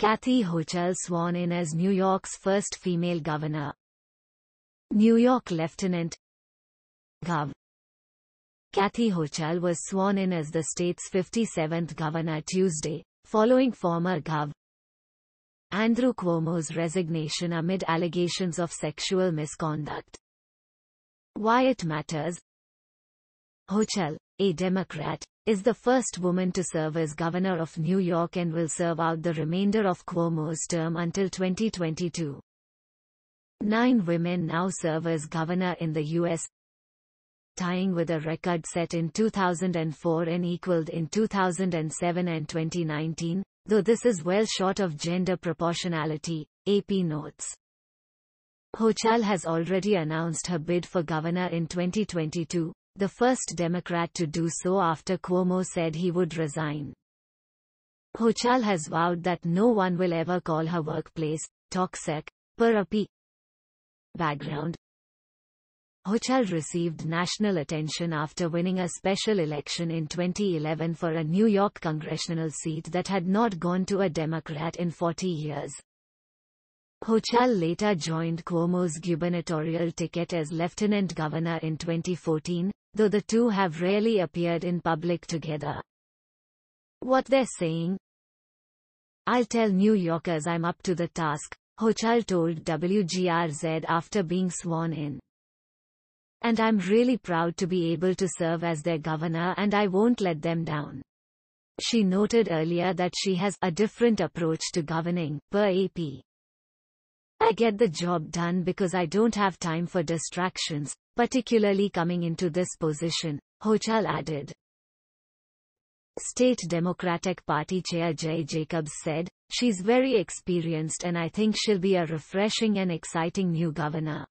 Kathy Hochul sworn in as New York's first female governor. New York Lieutenant Gov. Kathy Hochul was sworn in as the state's 57th governor Tuesday, following former Gov. Andrew Cuomo's resignation amid allegations of sexual misconduct. Why it matters Hochul, a Democrat, is the first woman to serve as governor of New York and will serve out the remainder of Cuomo's term until 2022. Nine women now serve as governor in the U.S., tying with a record set in 2004 and equaled in 2007 and 2019, though this is well short of gender proportionality, AP notes. Hochul has already announced her bid for governor in 2022, the first Democrat to do so after Cuomo said he would resign. Hochul has vowed that no one will ever call her workplace toxic, per AP. Background Hochul received national attention after winning a special election in 2011 for a New York congressional seat that had not gone to a Democrat in 40 years. Hochul later joined Cuomo's gubernatorial ticket as lieutenant governor in 2014, though the two have rarely appeared in public together. What they're saying? I'll tell New Yorkers I'm up to the task, Hochul told WGRZ after being sworn in. And I'm really proud to be able to serve as their governor and I won't let them down. She noted earlier that she has a different approach to governing, per AP. I get the job done because I don't have time for distractions, particularly coming into this position, Hochul added. State Democratic Party Chair Jay Jacobs said, She's very experienced and I think she'll be a refreshing and exciting new governor.